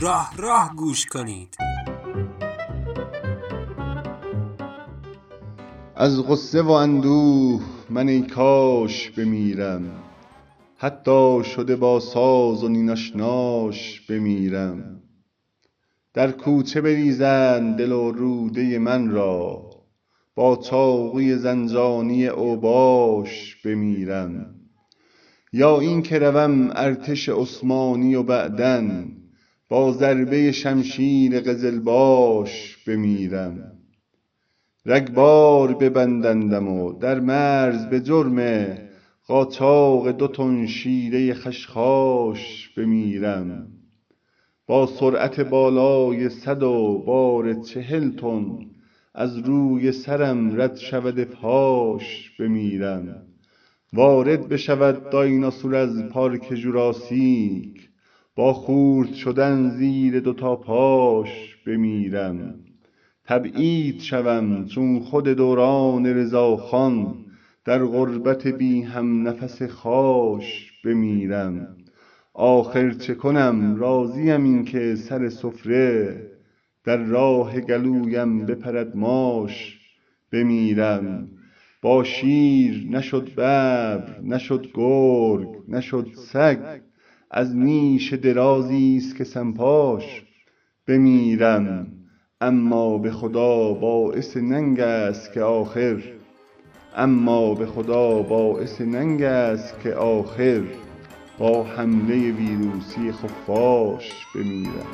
راه راه گوش کنید. از غصه و اندوه من ای کاش بمیرم. حتی شده با ساز و نین آشناش بمیرم. در کوچه بریزند دل و روده من را. با چاقوی زنجانی اوباش بمیرم. یا این که روم ارتش عثمانی و بعدا با ضربه شمشیر قزلباش بمیرم. رگبار ببندندم و در مرز به جرم قاچاق دو تن شیره خشخاش بمیرم. با سرعت بالای صد و بار چهل تن از روی سرم رد شود پاش بمیرم. وارد بشود دایناسور از پارک ژوراسیک با خورد شدن زیر دو تا پاش بمیرم. تبعید شوم چون خود دوران رضاخان در غربت بی همنفس خاش بمیرم. آخر چه کنم؟ راضیم این که سر سفره. در راه گلویم بپرد ماش بمیرم. با شیر نشد ببر نشد گرگ نشد سگ. از نیش درازی است که سمپاش بمیرم. اما به خدا باعث ننگ است که آخر. با حمله ویروسی خفاش بمیرم.